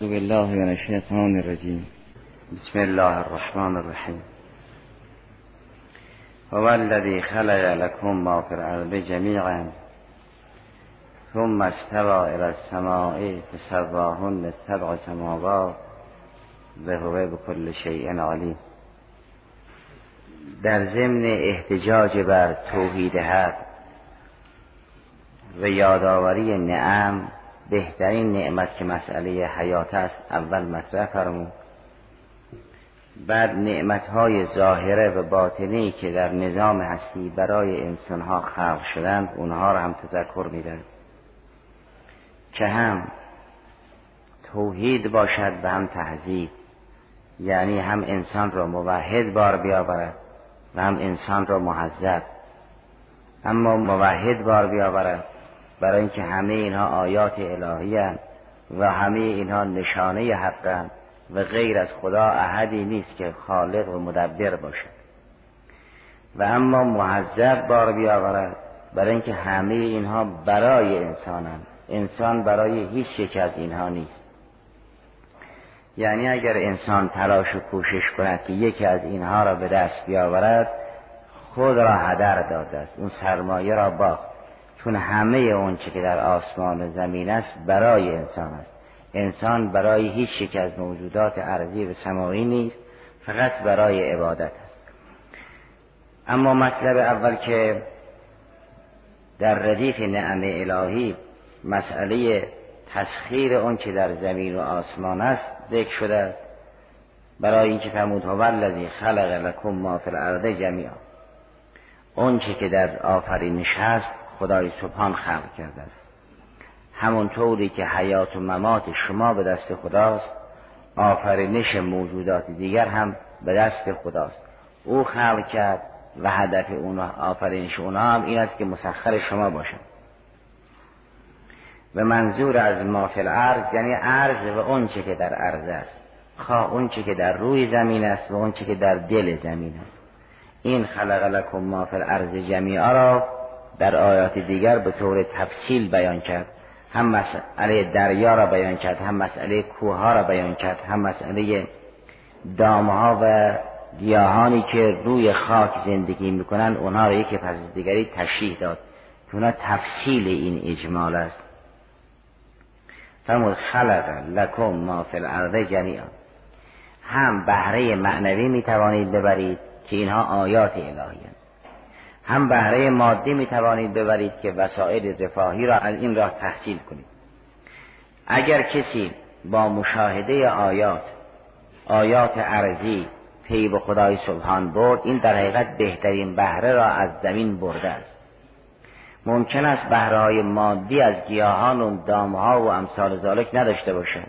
بالله من الشیطان الرجیم بسم الله الرحمن الرحیم هو الذي خلق لكم ما في الارض جميعا ثم استوى الى السماء فسواهن سبع سماوات و بكل شيء علیم در ضمن احتجاج بر توحید حق و یادآوری نعم بهترین نعمت که مسئله حیات است اول مطرح فرمود. بعد نعمت های ظاهره و باطنی که در نظام هستی برای انسان ها خلق شدند اونها را هم تذکر میدن که هم توحید باشد و هم تهذیب یعنی هم انسان را موحد بار بیاورد و هم انسان را محذب اما موحد بار بیاورد. برای اینکه همه اینها آیات الهی و همه اینها نشانه حقن و غیر از خدا احدی نیست که خالق و مدبر باشد و اما محذب بار بیاورد برای اینکه همه اینها برای انسانن انسان برای هیچ یک از اینها نیست. یعنی اگر انسان تلاش و کوشش کند که یکی از اینها را به دست بیاورد خود را هدر داده است. اون سرمایه را باخت. چون همه اون چه که در آسمان و زمین است برای انسان است. انسان برای هیچ یک از موجودات ارضی و سماوی نیست فقط برای عبادت است. اما مطلب اول که در ردیف نعم الهی مسئله تسخیر اون که در زمین و آسمان است ذکر شده است. برای اینکه فرمود هو الذی خلق لکم ما فی الارض جمیعا. اون که در آفرینش هست خدای سبحان خلق کرده است. همونطوری که حیات و ممات شما به دست خداست آفرینش موجودات دیگر هم به دست خداست. او خلق کرد و هدف اون آفرینش اونا هم این است که مسخر شما باشند و منظور از مافل عرض یعنی عرض و اونچه که در عرض است. خواه اونچه که در روی زمین است و اونچه که در دل زمین است. این خلق لکم ما فی الارض جمیعا را در آیات دیگر به طور تفصیل بیان کرد. هم مسئله دریا را بیان کرد هم مسئله کوه را بیان کرد هم مسئله دامها و گیاهانی که روی خاک زندگی می‌کنن اونها را یکی پس دیگری تشریح داد. که اونها تفصیل این اجمال است. فرمود خلق لکم ما فی الارض جمیعا. هم بهره معنوی می‌توانید ببرید که اینها آیات الهی هم بهره مادی می توانید ببرید که وسایل رفاهی را از این راه تحصیل کنید. اگر کسی با مشاهده آیات آیات ارزی پی به خدای سبحان برد این در حقیقت بهترین بهره را از زمین برده است. ممکن است بهره های مادی از گیاهان و دامها و امثال ذالک نداشته باشد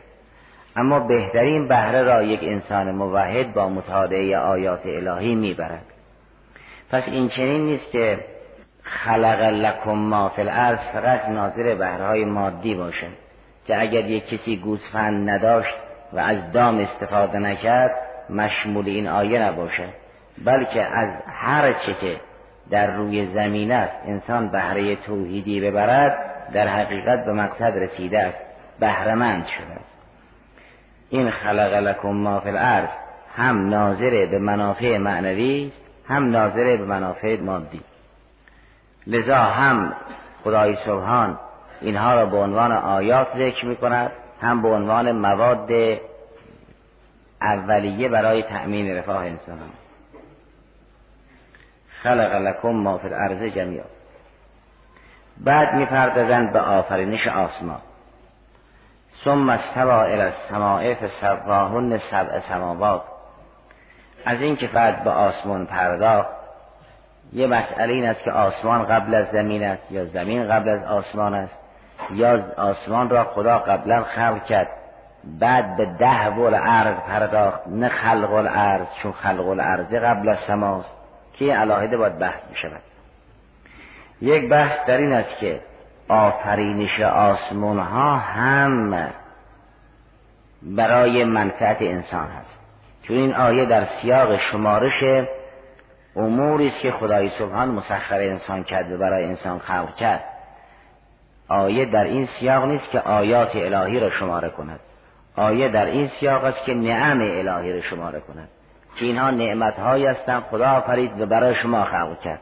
اما بهترین بهره را یک انسان موحد با مطالعه آیات الهی می‌برد. پس این چنین نیست که خلق لکم ما فی الارض فقط ناظر بهرهای مادی باشه که اگر یک کسی گوسفند نداشت و از دام استفاده نکرد مشمول این آیه نباشه. بلکه از هر چه که در روی زمین است انسان بهره توحیدی ببرد در حقیقت به مقصد رسیده است بهرمند شده است. این خلق لکم ما فی الارض هم ناظر به منافع معنوی است هم ناظر به منافع مادی لذا هم خدای سبحان اینها را به عنوان آیات ذکر می کند هم به عنوان مواد اولیه برای تأمین رفاه انسان خلق لکم ما فی الارض جمیعا. بعد می‌پردازند به آفرینش آسمان. ثم استوى الى السماء فسواهن سبع سماوات. از اینکه بعد به آسمان پرداخت یه مسئله این است که آسمان قبل از زمین است یا زمین قبل از آسمان است یا آسمان را خدا قبلا خلق کرد. بعد به ده ول عرض پرداخت نه خلق الارض چون خلق الارض قبل از سماست. که علاهده باید بحث می شود یک بحث در این است که آفرینش آسمان ها هم برای منفعت انسان هست. چون این آیه در سیاق شمارش اموری است که خدای سبحان مسخر انسان کرد و برای انسان خلق کرد. آیه در این سیاق نیست که آیات الهی را شماره کند. آیه در این سیاق است که نعم الهی رو شماره کند. که اینها نعمت هایی هستند خدا آفرید و برای شما خلق کرد.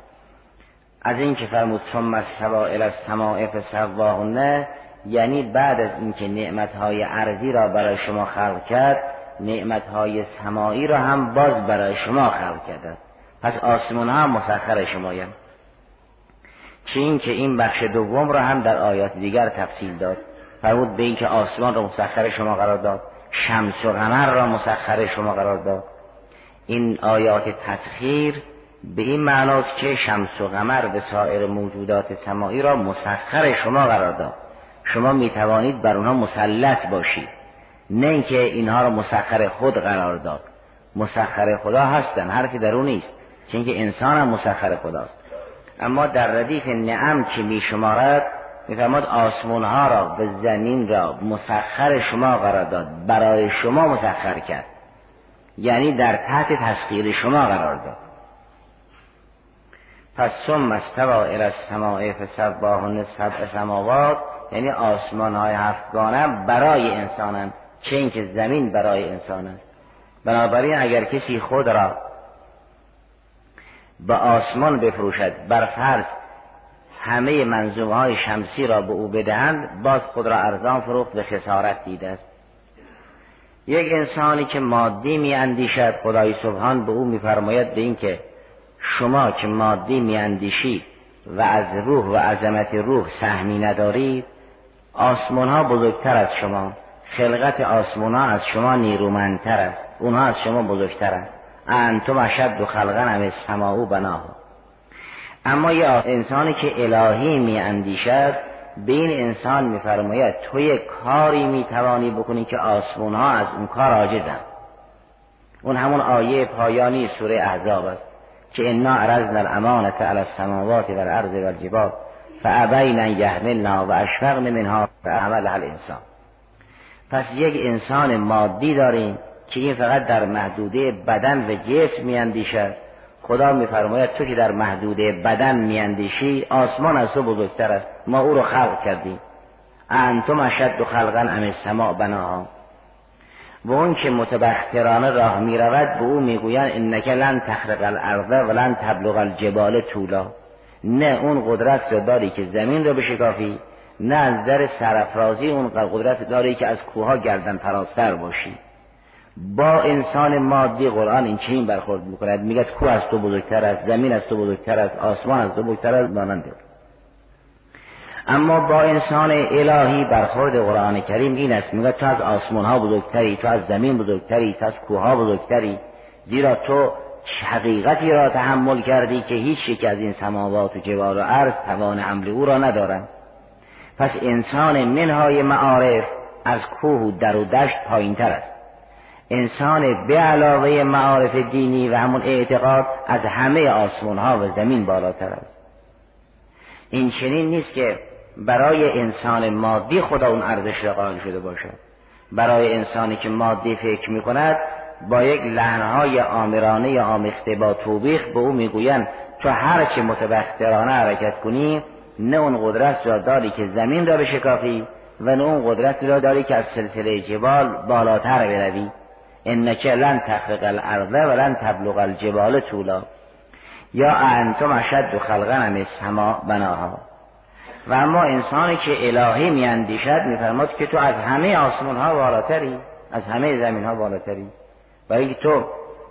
از این که فرمود ثم استوا الی السماء فسواهن یعنی بعد از اینکه نعمت های ارضی را برای شما خلق کرد نعمت های سمایی را هم باز برای شما خلق کرده. پس آسمان ها مسخر شمایند چه این که این بخش دوم را هم در آیات دیگر تفصیل داد. فرمود به اینکه آسمان را مسخر شما قرار داد. شمس و قمر را مسخر شما قرار داد. این آیات تسخیر به این معناست که شمس و قمر به سایر موجودات سمایی را مسخر شما قرار داد. شما می توانید بر اونها مسلط باشید. نه اینکه اینها را مسخر خود قرار داد. مسخر خدا هستن حرفی در اون نیست. چون که انسان هم مسخر خداست. اما در ردیف نعم که می شمارد میفرماد آسمون ها را به زمین را مسخر شما قرار داد برای شما مسخر کرد. یعنی در تحت تسخیر شما قرار داد. پس ثم استوا الى السماء فسباهن سبع سماوات یعنی آسمان های هفتگانه برای انسانند چه اینکه زمین برای انسان است. بنابراین اگر کسی خود را به آسمان بفروشد بر فرض همه منظومه های شمسی را به او بدهند باز خود را ارزان فروخت به خسارت دیده است. یک انسانی که مادی می اندیشد خدای سبحان به او میفرماید به اینکه شما که مادی می اندیشید و از روح و عظمت روح سهمی ندارید آسمان ها بزرگتر از شما. خلقت آسمان ها از شما نیرومندتر است. اونها از شما بزرگتر است. انتم اشد و خلقن هم سماعو بناه. اما یه انسانی که الهی می اندیشد به این انسان میفرماید تو یک کاری می‌توانی بکنی که آسمون ها از اون کار عاجزن. اون همون آیه پایانی سوره احزاب است که انا عرضنا الامانت علی السماوات و الارض و الجبال فابین ان یحملنا و اشفقن منها فعملها الانسان. پس یک انسان مادی داریم که این فقط در محدوده بدن و جسم میاندیشد خدا میفرماید تو که در محدوده بدن میاندیشی آسمان از تو بزرگتر است. ما او رو خلق کردیم. انتم اشد و خلقا ام السماء بناها و اون که متبخترانه راه می‌رود به او می‌گویند انک لن تخرق الارض و لن تبلغ الجبال طولا. نه اون قدرت رو داری که زمین رو بشکافی نه از در سرفرازی اون قدرت داری که از کوها گردن فرازتر باشی. با انسان مادی قرآن این چین برخورد می‌کند؟ میگه کو از تو بزرگتر است زمین از تو بزرگتر است آسمان از تو بزرگتر است ماننده اما با انسان الهی برخورد قرآن کریم این است. میگه تو از آسمان ها بزرگتری تو از زمین بزرگتری تو از کوه بزرگتری. زیرا تو حقیقتی را تحمل کردی که هیچ یک از این سماوات و جبال و عرض توان حمل او را ندارند. پس انسان منهای معارف از کوه در و دشت پایین تر است. انسان به علاوه معارف دینی و همون اعتقاد از همه آسمان ها و زمین بالاتر است. این چنین نیست که برای انسان مادی خدا اون ارزش را قائل شده باشد. برای انسانی که مادی فکر می کند با یک لحنهای آمرانه یا آمیخته با توبیخ به او می‌گویند تو هر چه متبخترانه حرکت کنی نه اون قدرت را داری که زمین را بشکافی و نه اون قدرت را داری که از سلسله جبال بالاتر بروی. انک لن تخرق الارض و لن تبلغ الجبال طولا. یا انتم اشد خلقا من السما بناها. و اما انسانی که الهی میاندیشد میفرماد که تو از همه آسمان ها بالاتری از همه زمین ها بالاتری. برای اینکه تو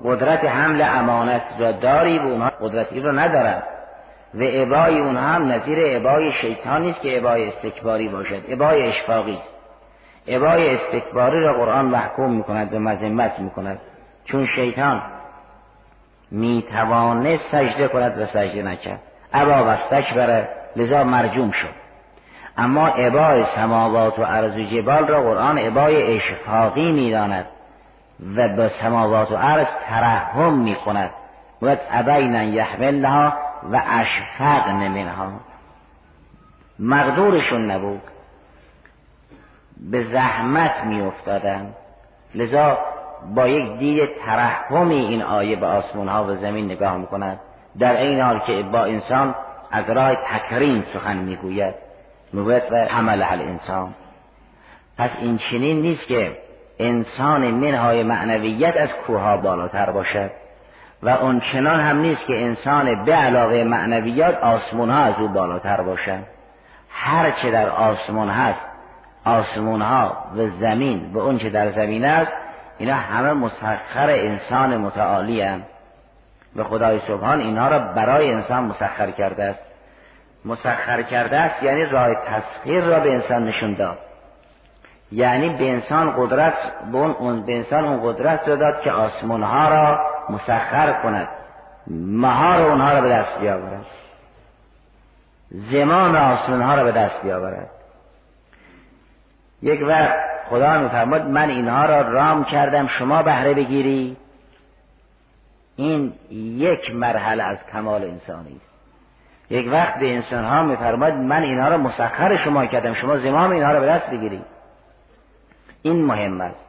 قدرت حمل امانت را داری و اونها قدرتی رو ندارن. و عبای اونها هم نظیر عبای شیطان نیست که عبای استکباری باشد. عبای اشفاقی است. عبای استکباری را قرآن محکوم می‌کند و مذمت می‌کند. چون شیطان می‌توانه سجده کند و سجده نکرد. ابا و بره لذا مرجوم شد. اما عبای سماوات و عرض و جبال را قرآن عبای اشفاقی می‌داند و به سماوات و عرض ترحم می‌کند. باید ابین یحملها و اشفقن منها مقدورشون نبود. به زحمت میافتادند لذا با یک دید ترحمی این آیه به آسمان ها و زمین نگاه می‌کند. در این حال که با انسان از راه تکریم سخن می‌گوید. می‌گوید و حمل انسان. پس این چنین نیست که انسان منهای معنویت از کوها بالاتر باشد. و اون چنان هم نیست که انسان به علاوه معنویات آسمون ها از او بالاتر باشد هر چه در آسمان هست آسمون ها و زمین و اون چه در زمین است اینا همه مسخر انسان متعالی هم. و خدای سبحان اینها را برای انسان مسخر کرده است. مسخر کرده است یعنی راه تسخیر را به انسان نشون داد. یعنی به انسان قدرت به, اون به انسان اون قدرت داد که آسمان ها را مسخر کند. مهار اونها را به دست بیاورد. زمان آسمان ها را به دست بیاورد. یک وقت خدا میفرماد من اینها را رام کردم شما بهره بگیری. این یک مرحله از کمال انسانی است. یک وقت به انسان ها میفرماد من اینها را مسخر شما کردم شما زمام اینها را به دست بگیرید این مهم است.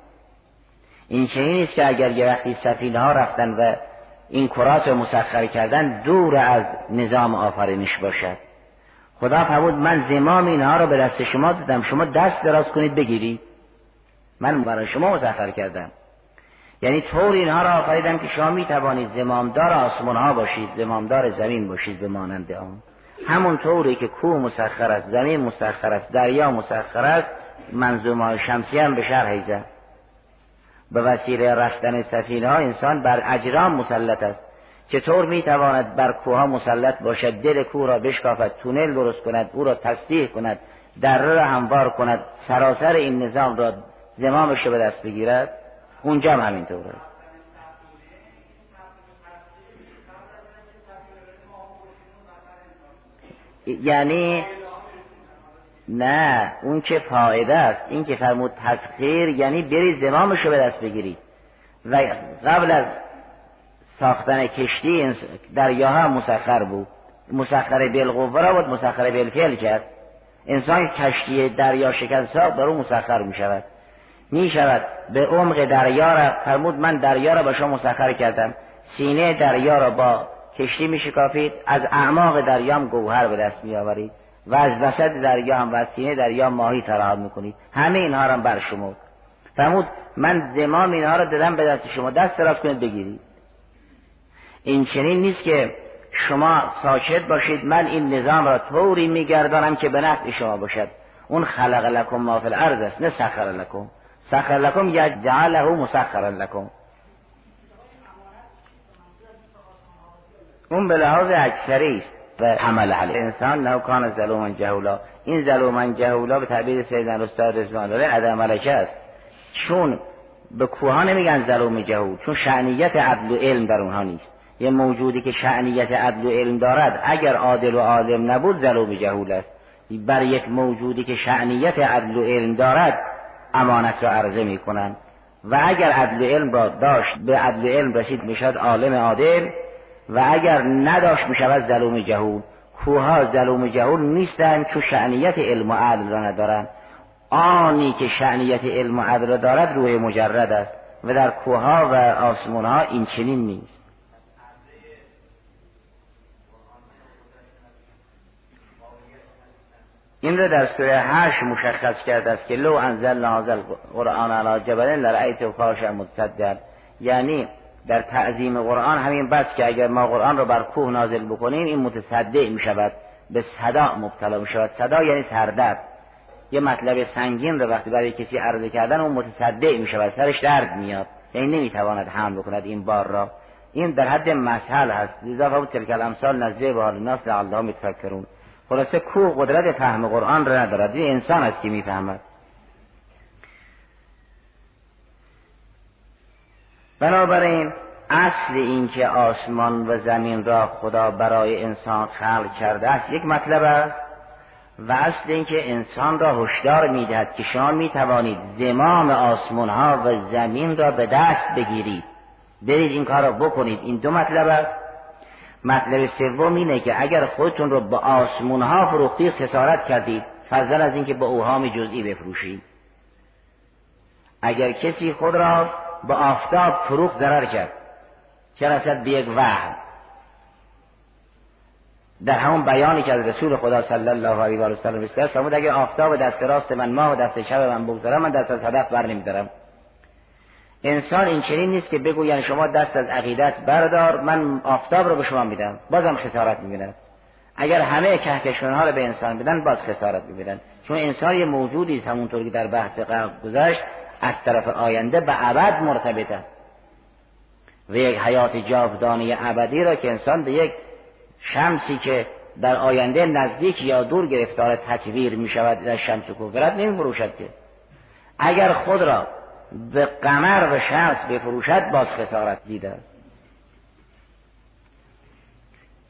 این چنین نیست که اگر یه وقتی سفینه ها رفتن و این کرات مسخر کردن دور از نظام آفرینش باشد. خدا فرمود من زمام اینها را به دست شما دادم. شما دست دراز کنید بگیرید. من برای شما مسخر کردم. یعنی طور اینها را آفریدم که شما می توانید زمامدار آسمان ها باشید زمامدار زمین باشید به مانند آن. همون طوری که کوه مسخر است زمین مسخر است دریا مسخر است منظومه شمسی هم به شرح زد به وسیله رفتن سفینه ها انسان بر اجرام مسلط است. چطور می تواند بر کوه ها مسلط باشد؟ دل کوه را بشکافد تونل درست کند او را تصدیح کند دره را هموار کند. سراسر این نظام را زمامش را به دست بگیرد؟ اونجا هم همینطور است یعنی نه اون که فایده است. این که فرمود تسخیر یعنی بری زمامش رو به دست بگیرید. و قبل از ساختن کشتی دریاها مسخر بود. مسخر بالقوه را بود مسخر بالفعل کرد. انسان کشتی دریا شکست ساخت بر اون مسخر می شود می شود به عمق دریا را فرمود من دریا را به شما مسخر کردم. سینه دریا را با کشتی می شکافید از اعماق دریا هم گوهر به دست می آورید و از وسط دریا هم و سینه دریا ماهی تراحم می کنید همه اینها را بر شما. فرمود من زمام اینها را دادم به دست شما. دست راست کنید بگیرید. این چنین نیست که شما ساکت باشید. من این نظام را طوری میگردانم که به نفع شما باشد. اون خلق لکم ما فی الارض است نه سخر لکم. سخر لکم یا جعله مسخر لکم. اون به لحاظ اکثری است. و عمل حل انسان نه کان ظلوما جهولا این ظلوما جهولا به تعبیر سیدنا استاد رضوان الله عدم ملکه است. چون به کوها نمیگن ظلوم جهول چون شعنیت عدل و علم در اونها نیست. یه موجودی که شعنیت عدل و علم دارد اگر عادل و عالم نبود ظلوم جهول است. بر یک موجودی که شعنیت عدل و علم دارد امانت را عرضه می کنند و اگر عدل علم را داشت به عدل علم رسید می‌شد عالم عادل. و اگر نداشت می‌شود ظلوم جهول کوها ظلوم جهول نیستند چون شعنیت علم و عدل را ندارند. آنی که شعنیت علم و عدل را دارد روح مجرد است و در کوها و آسمانها این چنین نیست. این را در سوره هشت مشخص کرده است که لو انزل هذا قرآن علی جبل لرأیت خاشع متصدر یعنی در تعظیم قرآن همین بس که اگر ما قرآن را بر کوه نازل بکنیم این متصدع می شود به صدا مبتلا می شود صدا یعنی سردرد. یه مطلب سنگین رو وقتی برای کسی عرضه کردن اون متصدع می شود سرش درد میاد. یعنی نمی تواند حمل بکند این بار را. این در حد مسئله هست. لذا فرمود تلک الامثال نزدیک به حال الناس لعلهم یتفکرون. خلاصه کو قدرت فهم قرآن را ندارد. این انسان است که می‌فهمد. بنابراین اصل اینکه آسمان و زمین را خدا برای انسان خلق کرده است یک مطلب است و اصل اینکه انسان را هشدار می‌دهد که شما می توانید زمام آسمان ها و زمین را به دست بگیرید. برید این کار را بکنید. این دو مطلب است. مطلب سوم اینه که اگر خودتون رو به آسمون ها فروختی خسارت کردید. فضل از اینکه به اوهام جزئی بفروشید. اگر کسی خود را به آفتاب فروخت ضرر کرد. چه رسد به یک وهم. در همون بیانی که از رسول خدا صلی الله علیه و سلم است فرمود اگر آفتاب دست راست من ماه و دست شب من بگذارم من دست از هدف بر نمیدارم. انسان این چنین نیست که بگو یعنی شما دست از عقیدت بردار من آفتاب رو به شما میدم. بازم خسارت می‌بینن. اگر همه کهکشان ها رو به انسان بدن باز خسارت می‌بینن. چون انسان یه موجودی است همونطور که در بحث قبل گذشت از طرف آینده به ابد مرتبط است و یک حیات جاودانه ابدی را که انسان به یک شمسی که در آینده نزدیک یا دور گرفتار تکویر می شود در شمس کوفرت نمی فروشد که. اگر خود را به قمر و شمس بفروشد باز خسارت دیده است.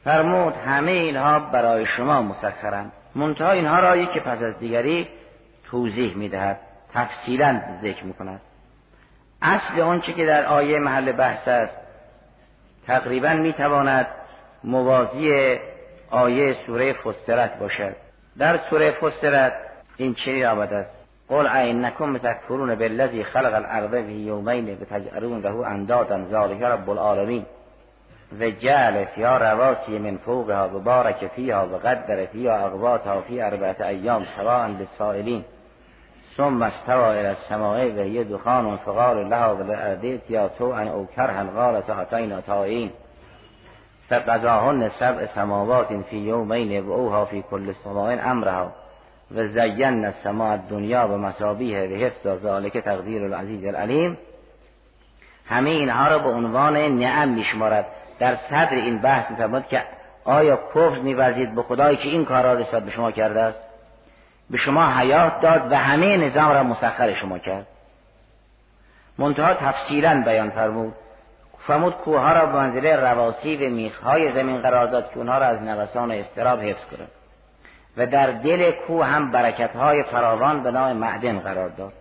فرمود همه اینها برای شما مسخرند. منتها اینها را یکی پس از دیگری توضیح می‌دهد. تفصیلا ذکر می‌کند. اصل آنچه که در آیه محل بحث است تقریبا می‌تواند موازی آیه سوره فسترت باشد. در سوره فسترت این چنین آمده است؟ قل اینکم تکفرون بالذی خلق الارض فی یومین بتجعلون له اندادا ذلک رب العالمین. و جعل فیها رواسی من فوقها و بارک فیها و قدر فیها اقواتها فی اربعت ایام سواء للسائلین. ثم استوى الى السماء و هی دخان فقال لها و لأردیت یا تو ان او کرهن قالت اتینا تائین فقضاهن سبع سماوات فی یومین و اوها فی کل سماء امرها و زین السماء الدنیا به مسابیه و حفظ ذالک تقدیر العزیز العلیم. همه اینها را به عنوان نعم میشمارد. در صدر این بحث میفرماد که آیا کفر میورزید به خدایی که این کار را به شما کرده است؟ به شما حیات داد و همه نظام را مسخر شما کرد. منتها تفصیلا بیان فرمود. فرمود کوه را به منزله رواسی و میخهای زمین قرار داد که اونها را از نوسان و استراب حفظ کنند و در دل کوه هم برکت های فراوان به نام معدن قرار داد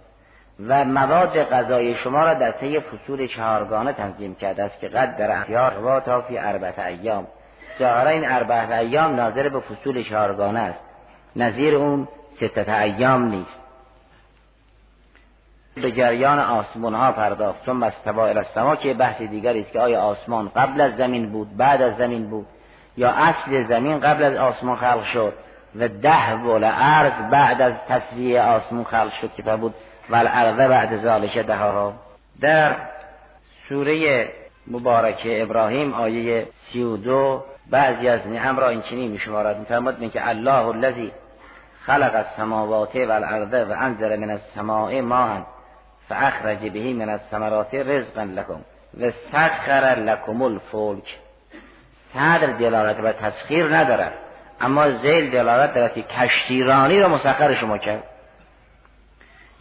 و مواد غذای شما را در طی فصول چهارگانه تنظیم کرده است که قد در احیار و تا فی اربعت ایام. ظاهرا این اربعت ایام ناظر به فصول چهارگانه است. نظیر اون ستت ایام نیست. به جریان آسمان ها پرداخت. چون مستوا السما که بحث دیگری است که آیا آسمان قبل از زمین بود بعد از زمین بود یا اصل زمین قبل از آسمان خلق شد و ده بول عرض بعد از تصویه آسمان خلق شد که بود. و الارض بعد ذالک دهاها در سوره مبارک ابراهیم آیه سی و دو بعضی از نعم را این چنین می شمارد می که الله الذی خلق السماوات والارض و انزل من السماء ماء فاخرج به من الثمرات رزقا لكم و سخر لكم الفلک صدر دلالت و تسخیر ندارد اما زیل دلالت دارد که کشتیرانی را مسخر شما کرد.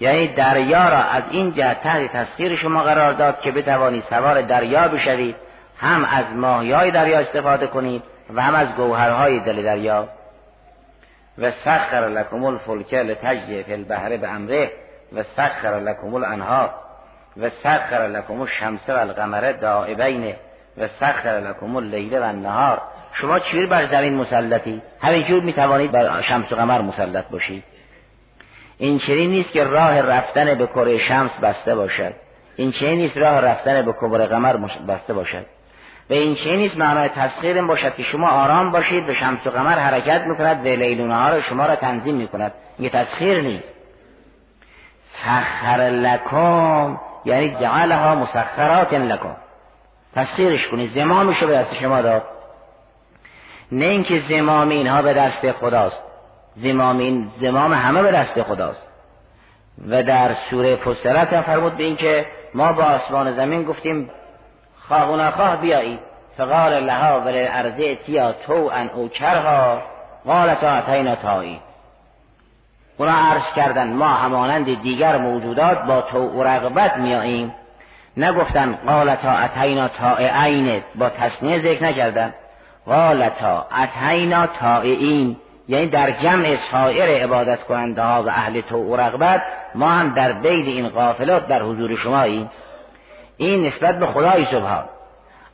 یعنی دریا را از این جهت تحت تسخیر شما قرار داد که بتوانید سوار دریا بشوید هم از ماهیای دریا استفاده کنید و هم از گوهرهای دل دریا. و سخر لکم الفلک لتجری فی البحر به امره و سخر لکم الانها و سخر لکم الشمس و القمر دائبین و سخر لکم اللیل و النهار. شما چیر بر زمین مسلطی؟ همینجور می‌توانید بر شمس و قمر مسلط باشید. این چنین نیست که راه رفتن به کره شمس بسته باشد. این چنین نیست راه رفتن به کره قمر بسته باشد. و این چه نیست معنای تسخیر این باشد که شما آرام باشید به شمس و قمر حرکت می‌کند و لیلونه ها شما را تنظیم می‌کند. این تسخیر نیست. سخر لکم یعنی جعلها مسخرات لکم. تسخیرش کنید. زمامش رو به دست شما داد. نه اینکه زمام اینها به دست خداست. زمام این زمام همه به دست خداست. و در سوره فسرت هم فرمود به اینکه ما با آسمان زمین گفتیم خواه و نخواه بیایی. فقال لها ولی ارزه تیا تو ان او کرها. قالت اتینا تایی. اونا عرض کردن ما همانند دیگر موجودات با تو و رغبت میاییم. نگفتن قالتا اتینا عینه با تصنیه ذکر نکردن. قالتا اتینا این یعنی در جمع سایر عبادت کننده ها و اهل تو و رغبت ما هم در بین این قافلات در حضور شماییم. این نسبت به خدای سبحان.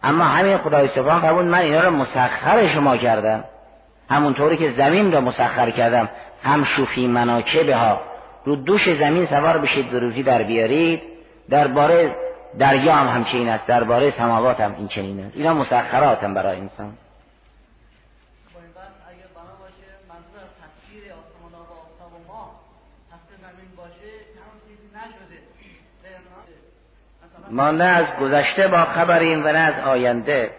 اما همین خدای سبحان فرمود من اینا رو مسخر شما کردم. همونطوری که زمین را مسخر کردم. هم شوفی مناکبه ها. رو دوش زمین سوار بشید روزی در بیارید. درباره دریا هم همچین است. درباره سماوات هم این چنین است. اینا مسخرات هم برای انسان. ما نه از گذشته با خبریم و نه از آینده.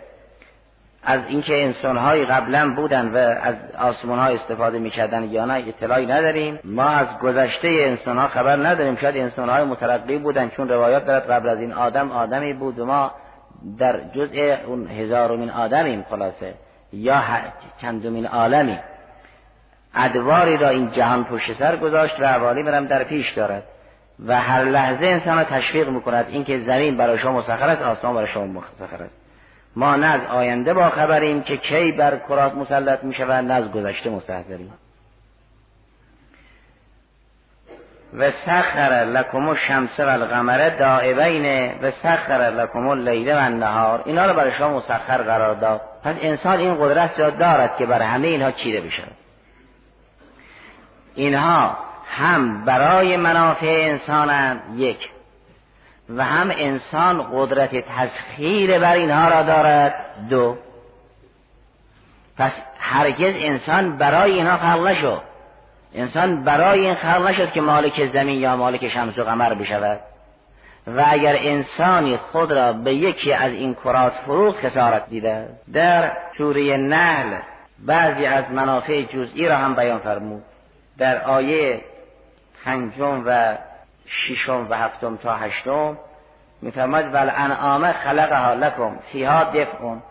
از اینکه انسانهایی قبلا بودن و از آسمان ها استفاده می‌کردن یا نه اطلاعی نداریم. ما از گذشته انسان ها خبر نداریم. شاید انسان های مترقی بودن چون روایات دارد قبل از این آدم آدمی بود و ما در جزء اون هزارمین آدمیم خلاصه. یا چندمین عالمی ادواری را این جهان پشت سر گذاشت و حوالی برم در پیش دارد. و هر لحظه انسان را تشویق می‌کند اینکه زمین برای شما مسخر است آسمان برای شما مسخر است. ما نه از آینده با خبریم که کی بر کرات مسلط می شود نه از گذشته مستحضریم. و سخر لکم الشمس و القمر دائبین و سخر لکم اللیل و النهار. اینا رو برای شما مسخر قرار داد. پس انسان این قدرت را دارد که بر همه اینها چیره بشه اینها هم برای منافع انسانند یک. و هم انسان قدرت تسخیر بر اینها را دارد دو. پس هرگز انسان برای اینها خلق نشد. انسان برای این خلق نشد که مالک زمین یا مالک شمس و قمر بشود. و اگر انسانی خود را به یکی از این کرات فروغ خسارت دیده. در سوره نحل بعضی از منافع جزئی را هم بیان فرمود. در آیه پنجم و ششم و هفتم تا هشتم میفرماید ول انعام خلقها لکم فیها دفعون.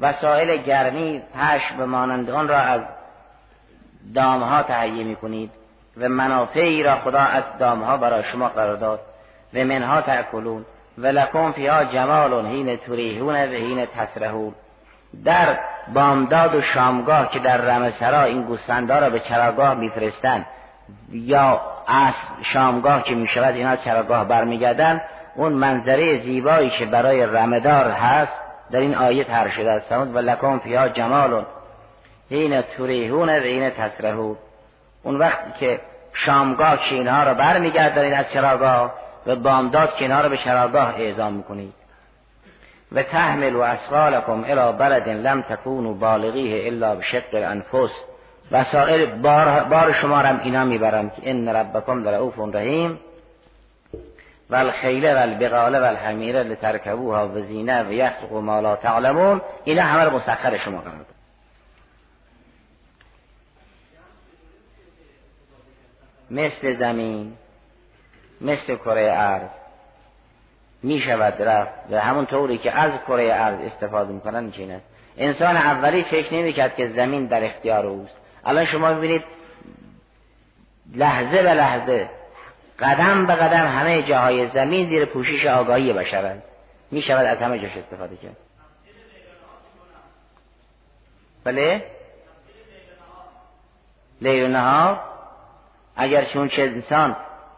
وسایل گرمی پش به مانند آن را از دامها تهیه می‌کنید و منافعی را خدا از دامها برای شما قرار داد و منها تأکلون. و لکم فیها جمال حین تریحون و حین تسرحون. در بامداد و شامگاه که در رمسرا این گوسفندا را به چراگاه میفرستند یا از شامگاه که می شود اینا چراگاه برمیگردن. اون منظره زیبایی که برای رمدار هست در این آیه تر شده است. و لکم فیها جمال حین تریحون و حین تسرحون. اون وقت که شامگاه که اینها را برمیگردانید از چراگاه و بامداد که اینها را به چراگاه اعزام می‌کنید. و تحمل و اسفالکم الى بلد لم تکونوا بالغیه الا بشق الانفس. وسائل بار, بار شما هم اینا می‌برم که ان ربکم رؤوف رحیم و الخیل و البغال و الحمیره لترکبوها و زینه و یخلق ما لا تعلمون. اینا همه رو مسخر شما قرار مثل زمین مثل کره ارض می شود رفت و همون طوری که از کره ارض استفاده می‌کنن چین انسان اولی فکر نمی‌کرد که زمین در اختیار اوست. الان شما ببینید لحظه به لحظه قدم به قدم همه جاهای زمین زیر پوشش آگاهی بشر است می شود از همه جاش استفاده کرد. بله؟ لیل نهار؟ اگر چون چه انسان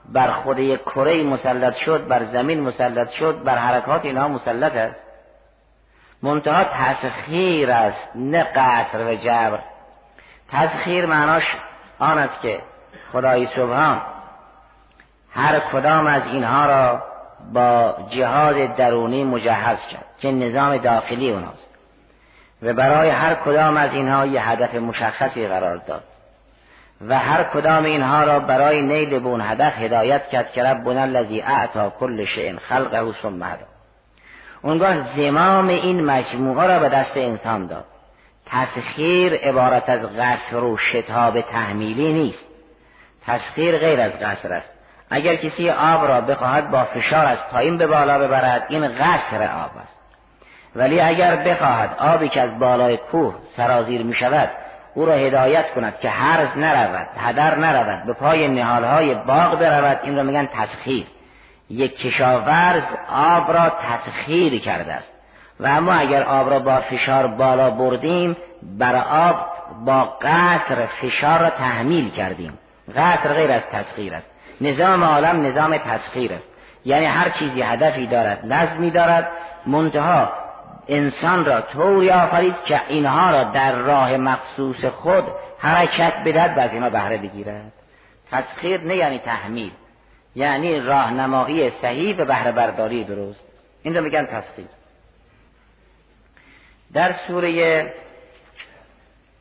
بر خود یک کره مسلط شد بر زمین مسلط شد بر حرکات اینها مسلط است. منتها تسخیر است نه قطر و جبر. تسخیر معناش آن است که خدای سبحان هر کدام از اینها را با جهاد درونی مجهز کرد که نظام داخلی اوناست. و برای هر کدام از اینها یه هدف مشخصی قرار داد. و هر کدام اینها را برای نیل به اون هدف هدایت کرد که ربنا الذی اعطا کل شیء خلقه ثم هدا اونگاه زمام این مجموعه را به دست انسان داد. تسخیر عبارت از قصر و شتاب تحمیلی نیست. تسخیر غیر از قصر است. اگر کسی آب را بخواهد با فشار از پایین به بالا ببرد این قصر آب است. ولی اگر بخواهد آبی که از بالای کوه سرازیر می شود او را هدایت کند که هرز نرود هدر نرود به پای نهالهای باغ برود. این را میگن تسخیر. یک کشاورز آب را تسخیر کرده است. و اما اگر آب را با فشار بالا بردیم بر آب با قطر فشار را تحمیل کردیم. قطر غیر از تسخیر است. نظام عالم نظام تسخیر است. یعنی هر چیزی هدفی دارد نظمی دارد منتها انسان را طوری آفرید که اینها را در راه مخصوص خود حرکت بدد و از اینها بهره بگیرد. تسخیر نه یعنی تحمیل یعنی راهنمایی صحیح و بهره برداری درست. این رو میگن تسخیر. در سوره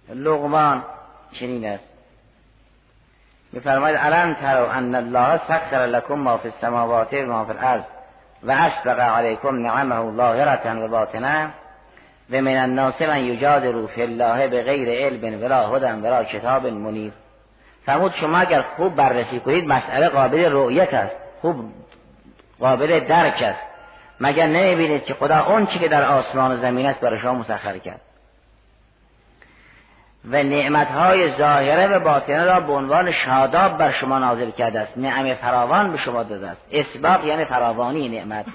لغمان چنین است. میفرماید الان ترو ان الله سخر لكم ما فی السماوات و ما فی الارض و اسبق علیکم نعمه ظاهرة و باطنه و من الناس من یجادل فی الله به غیر علم ولا هدى ولا کتاب منیر. فرمود شما اگر خوب بررسی کنید مسئله قابل رؤیت است خوب قابل درک است. مگر نمی‌بینید که خدا اون چی که در آسمان و زمین است برای شما مسخر کرد؟ و نعمتهای ظاهره و باطنه را به عنوان شاداب بر شما نازل کرده است. نعم فراوان به شما داده است. اسباق یعنی فراوانی نعمت.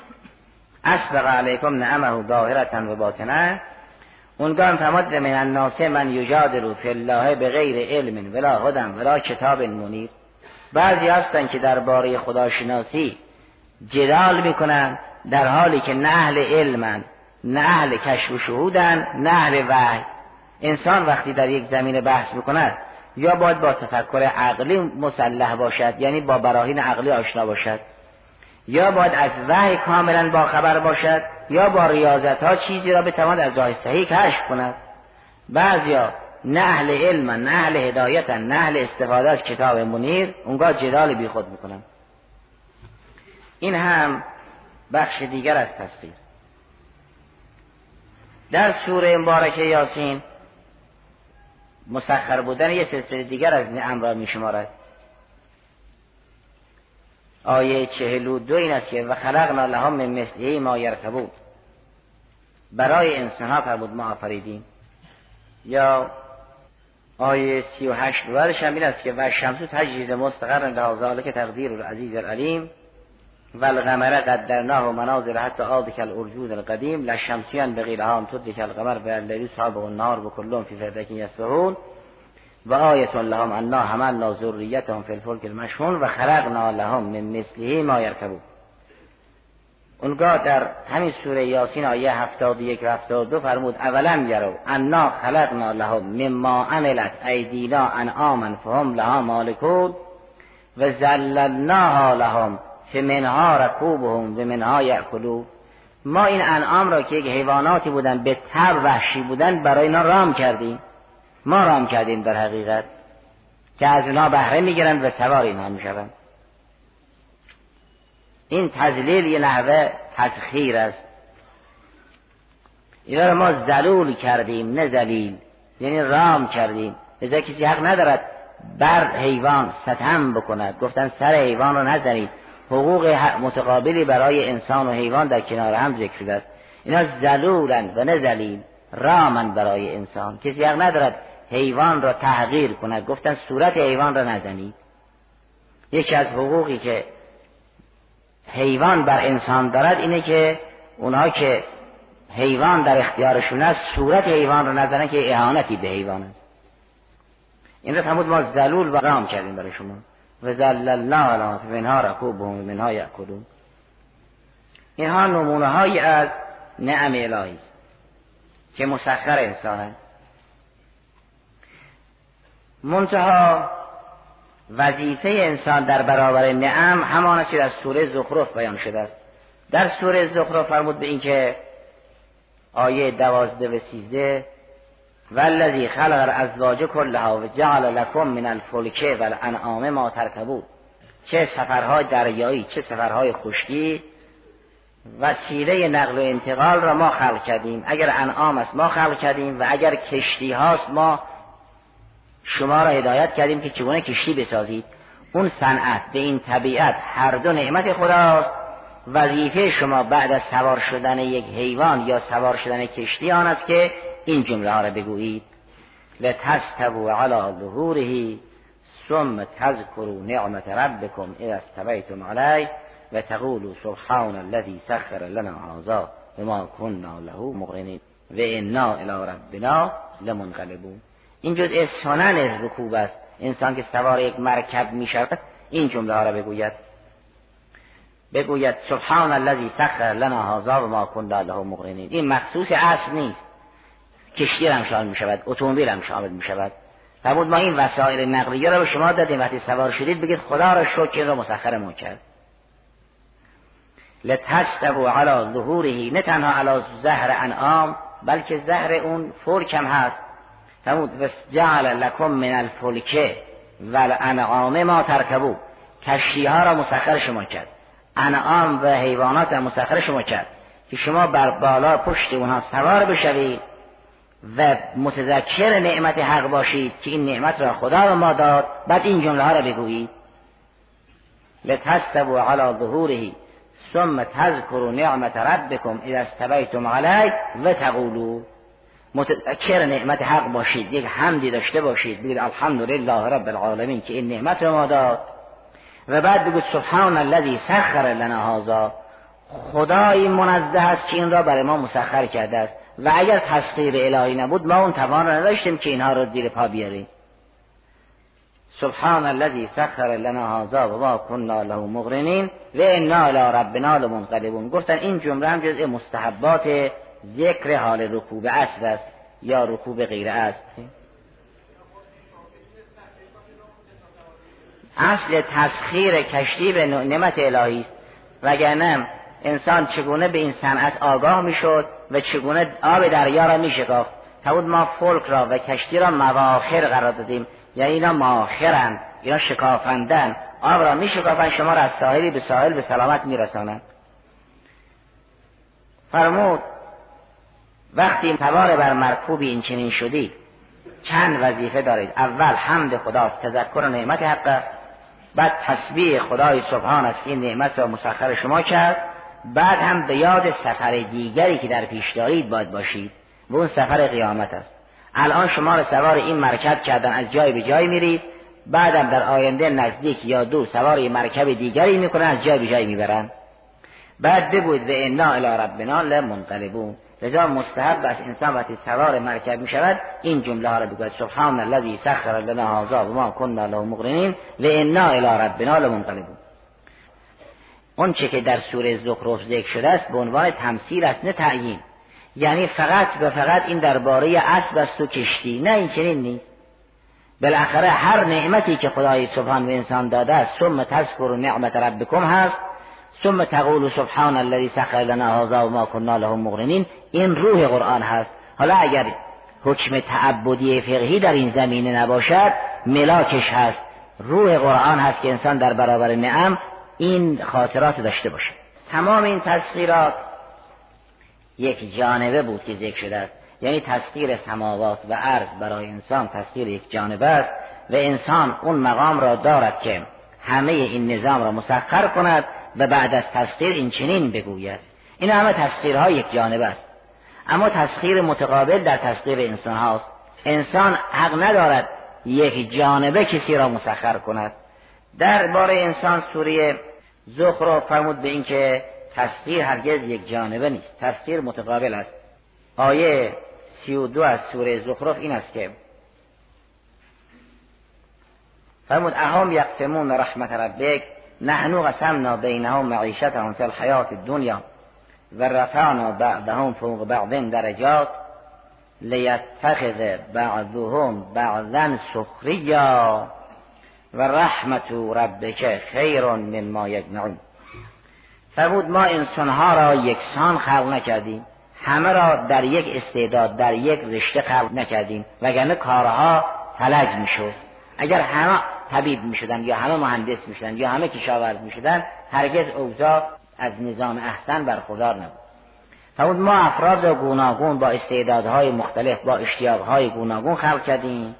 اسبق علیکم نعمه ظاهرتا و باطنه. اونگاه هم فرماد من الناس من یجادل فی الله به غیر علم ولا هدن ولا کتاب منیر. بعضی هستن که درباره خداشناسی جدال می‌کنن. در حالی که نه اهل علمن نه اهل کشف و شهودن نه اهل وحی. انسان وقتی در یک زمین بحث می‌کند یا باید با تفکر عقلی مسلح باشد یعنی با براهین عقلی آشنا باشد یا باید از وحی کاملا با خبر باشد یا با ریاضت ها چیزی را بتواند از راه صحیح کشف کند. بعضیا نه اهل علم نه اهل هدایت نه اهل استفاده از کتاب منیر اونگاه جدال بی خود می‌کنن. این هم بخش دیگر از تصویر. در سوره مبارکه یاسین مسخر بودن یه سلسله دیگر از نعم را می شمارد آیه چهل و دو این است که و خلقنا لهم من مثله ما یرکبون. برای انسان ها فرمود ما آفریدیم. یا آیه سی و هشت برش هم این است که و شمسو تجرید مستقر لها که تقدیر العزیز العلیم. و القمر قدرناه مناظر حتی آد کل ارجود القدیم لشمسیان بغیرها هم تدرک القمر و اللیلی صحاب و النار بکلون فی فردک یسبهون و آیت لهم انا حملنا ذریتهم فی الفلک المشحون و خلقنا لهم من مثله ما یرکبون. اونگاه در همین سوره یاسین آیه هفتاد یک و هفتاد دو فرمود اولم یرو انا خلقنا لهم مما عملت ایدینا انعاما فهم لها مالکون و زللناها لهم که منها رکوبهم و منها یأکلون ما این انعام را که یک حیواناتی بودن به تب وحشی بودن برای اینا رام کردیم. ما رام کردیم در حقیقت. که از اینا بهره می‌گیرند و سوار اینها می‌شوند. این تزلیل یه نحوه تسخیر است. اینا را ما زلول کردیم نه زلیل یعنی رام کردیم. لذا کسی حق ندارد بر حیوان ستم بکند. گفتن سر حیوان رو نزنید. حقوق متقابلی برای انسان و حیوان در کنار هم ذکر شده است. اینا زلولند و نه زلیل رامن برای انسان. کسی حق ندارد حیوان را تحقیر کند. گفتن صورت حیوان را نزنید. یکی از حقوقی که حیوان بر انسان دارد اینه که اونها که حیوان در اختیارشون است صورت حیوان را نزنن که اهانتی به حیوان است. این را فرمود ما زلول و رام کردیم برای شما. و زللنا علا منها رکوبهم و منها یأکلون اینها نمونه های از نعم الهی که مسخر انسان منتها وظیفه انسان در برابر نعم همان است که سوره زخرف بیان شده است. در سوره زخرف فرمود به اینکه آیه دوازده و سیزده والذی خلق الازواج کلها و جعل لکم من الفلک و الانعام ما ترکبود چه سفرهای دریایی چه سفرهای خشکی. وسیله نقل و انتقال را ما خلق کردیم. اگر انعام است ما خلق کردیم و اگر کشتی هاست ما شما را هدایت کردیم که چگونه کشتی بسازید. اون صنعت به این طبیعت هر دو نعمت خداست. وظیفه شما بعد از سوار شدن یک حیوان یا سوار شدن کشتی آن است که این جمله ها را بگویید. لتستبو علی ظهوره ثم تذکروا نعمت ربکم اذا استویتم علیه و تقولوا سبحان الذي سخر لنا هذا وما كنا له مقرنین و انا الى ربنا لمنقلبون. این جز سنن رکوب است. انسان که سوار یک مرکب می شود این جمله ها را بگوید. بگوید سبحان الذي سخر لنا هذا و ما كنا له مقرنین. این مخصوص اصل نیست. کشتی هم شامل می شود اتومبیل هم شامل می شود فرمود ما این وسایل نقلیه را به شما دادیم. وقتی سوار شدید بگید خدا را شکر را مسخر ما کرد. لتستبو علی ظهوره نه تنها علی زهر انعام بلکه زهر اون فرک هم هست. فرمود و جعل لکم من الفلکه و الانعام ما ترکبو. کشتی ها را مسخر شما کرد. انعام و حیوانات مسخر شما کرد. که شما بر بالا پشت اونها سوار بشوید. و متذکر نعمت حق باشید که این نعمت را خدا به ما داد. بعد این جمله ها را بگویید. لتستبوا على ظهوره ثم تذكروا نعمت ربكم اذا استويتم عليه و تقولوا. متذکر نعمت حق باشید. یک حمدی داشته باشید. بگید الحمدلله رب العالمین که این نعمت رو ما داد. و بعد بگید سبحان الذي سخر لنا هذا. خدای منزه است که این را برای ما مسخر کرده است. و اگر تسخیر الهی نبود ما اون توان را نداشتیم که اینها را زیر پا بیاریم. سبحان الذي سخر لنا هذا و ما كنا له مقرنین و انا الى ربنا لمنقلبون. گفتن این جمله هم جزء مستحبات ذکر حال رکوب اصل است یا رکوب غیر است اصل تسخیر کشتی به نعمت الهی است. وگرنه انسان چگونه به این صنعت آگاه می‌شد؟ و چگونه آب دریا را میشکافت؟ بود ما فولک را و کشتی را مواخر قرار دادیم. یعنی اینا ماخرن اینا شکافندن آب را میشکافن شما را از ساحلی به ساحل به سلامت میرسانند. فرمود وقتی سوار بر مرکوبی این چنین شدید چند وظیفه دارید؟ اول حمد خداست تذکر نعمت حق است. بعد تسبیح خدای سبحان است این نعمت را مسخر شما کرد. بعد هم به یاد سفر دیگری که در پیش دارید باید باشید و اون سفر قیامت است. الان شما را سوار این مرکب کردن از جای به جای میرید بعدم در آینده نزدیک یا دور سوار این مرکب دیگری می‌کنن از جای به جای می‌برن. بعد بگوید به انا الی ربنا لمنقلبون. لذا مستحب است انسان وقتی سوار مرکب می شود این جمله ها را بگوید سبحان الذی سخر لنا هذا و ما كنا له مقرنین. و انا الی ربنا لمنقلبون. اون چه که در سوره زخرف ذکر شده است به عنوان تمثیل است نه تعیین. یعنی فقط و فقط این درباره اسب است و کشتی نه این چنین نیست. بالاخره هر نعمتی که خدای سبحان به انسان داده است ثم تذکر نعمت ربکم هست ثم تقول سبحان الذي سخر لنا هذا و ما كنا له مقرنین این روح قرآن هست. حالا اگر حکم تعبدی فقهی در این زمینه نباشد ملاکش هست. روح قرآن هست که انسان در برابر نعم این خاطرات داشته باشه. تمام این تسخیرات یک جانبه بود که ذکر شده است. یعنی تسخیر سماوات و عرض برای انسان تسخیر یک جانبه است و انسان اون مقام را دارد که همه این نظام را مسخر کند و بعد از تسخیر این چنین بگوید. این همه تسخیرها یک جانبه است. اما تسخیر متقابل در تسخیر انسان هاست. انسان حق ندارد یک جانبه کسی را مسخر کند. در باره انسان سوره زخرف فرمود به اینکه تسخیر هرگز یک جانبه نیست. تسخیر متقابل است. آیه سی و دو از سوره زخرف این است که فرمود اهم یقسمون رحمت ربک نحنو قسمنا بینهم معیشتهم فی الحیات الدنیا و رفعنا بعضهم فوق بعض درجات لیتخذ بعضهم بعضا سخریا. و رحمت ربک خیر مما یجمعون. فرمود ما انسانها را یکسان خلق نکردیم. همه را در یک استعداد در یک رشته خلق نکردیم. وگرنه کارها فلج می‌شد. اگر همه طبیب می‌شدن یا همه مهندس می‌شدن یا همه کشاورز می‌شدن هرگز اوضاع از نظام احسن برخوردار نبود. فرمود ما افراد را گوناگون با استعدادهای مختلف با اشتیاقهای گوناگون خلق کردیم.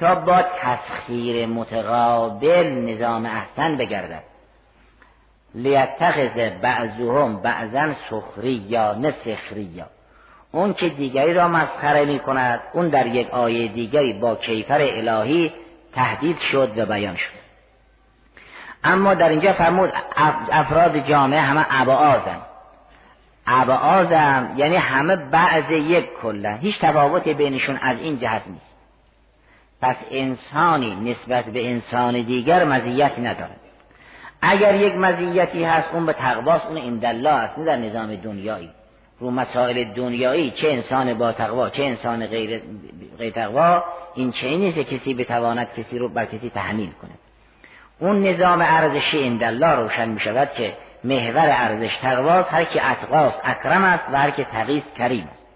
تا با تسخیر متقابل نظام احسن بگردد. لیتخذ بعضهم بعضا سخریا نه سخریا. اون که دیگری را مسخره می کند اون در یک آیه دیگری با کیفر الهی تهدید شد و بیان شد. اما در اینجا فرمود افراد جامعه همه عبعازن عبعازم یعنی همه بعض یک کلا هیچ تفاوتی بینشون از این جهت نیست. پس انسانی نسبت به انسان دیگر مزیتی ندارد. اگر یک مزیتی هست اون به تقواست اون اندالله است نه در نظام دنیایی. رو مسائل دنیایی چه انسان با تقوا چه انسان غیر, غیر تقوا این چه نیست کسی بتواند کسی رو بر کسی تحمیل کنه اون نظام ارزشی اندالله روشن می شود که محور ارزش تقواست هر که اتقاست اکرم است و هر که تقیست کریم است.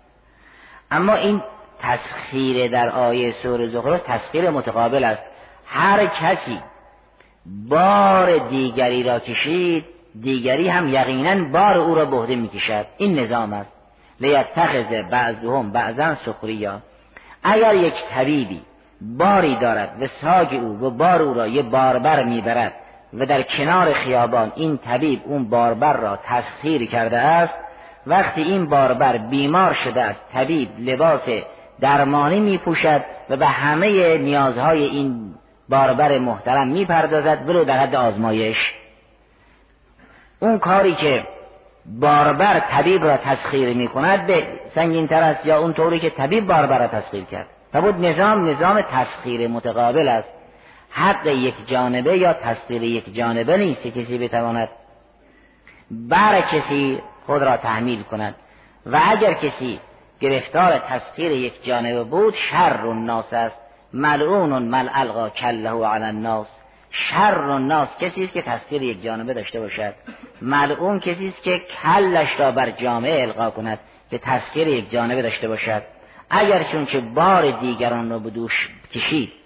اما این تسخیر در آیه سور زخرف تسخیر متقابل است. هر کسی بار دیگری را کشید دیگری هم یقینا بار او را بهده می‌کشد. این نظام است. لیتخذ بعضهم بعضا سخریا. اگر یک طبیبی باری دارد و ساگ او و بار او را یه باربر می‌برد و در کنار خیابان این طبیب اون باربر را تسخیر کرده است وقتی این باربر بیمار شده است طبیب لباس درمانی میپوشد و به همه نیازهای این باربر محترم می‌پردازد ولو در حد آزمایش. اون کاری که باربر طبیب را تسخیر می کند به سنگین تر است یا اون طوری که طبیب باربر را تسخیر کرد. بود نظام نظام تسخیر متقابل است. حق یک جانبه یا تسخیر یک جانبه نیست که کسی بتواند بر کسی خود را تحمیل کند. و اگر کسی گرفتار تسخیر یک جانبه بود شر الناس است. ملعون مل القا کله علی الناس. شر الناس کسی است که تسخیر یک جانبه داشته باشد. ملعون کسی است که کلش را بر جامعه القا کند که تسخیر یک جانبه داشته باشد. اگر چون که بار دیگران را به دوش کشید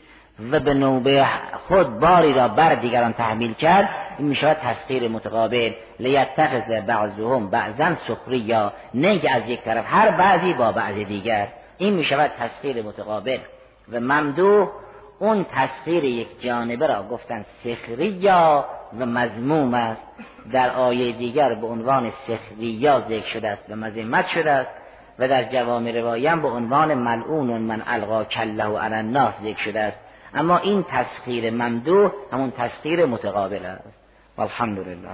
و به نوبه خود باری را بر دیگران تحمیل کرد این می‌شود تسخیر متقابل. لیتخذ بعضهم بعضا سخری یا نه از یک طرف هر بعضی با بعض دیگر. این می‌شود تسخیر متقابل. و ممدوح اون تسخیر یک جانبه را گفتن سخریا و مضموم است. در آیه دیگر به عنوان سخریا ذکر شده است و مذمت شده است. و در جوامع روایان به عنوان ملعون من القا کله علی الناس ذکر شده است. اما این تسخیر ممدوح همون تسخیر متقابل است. والحمد لله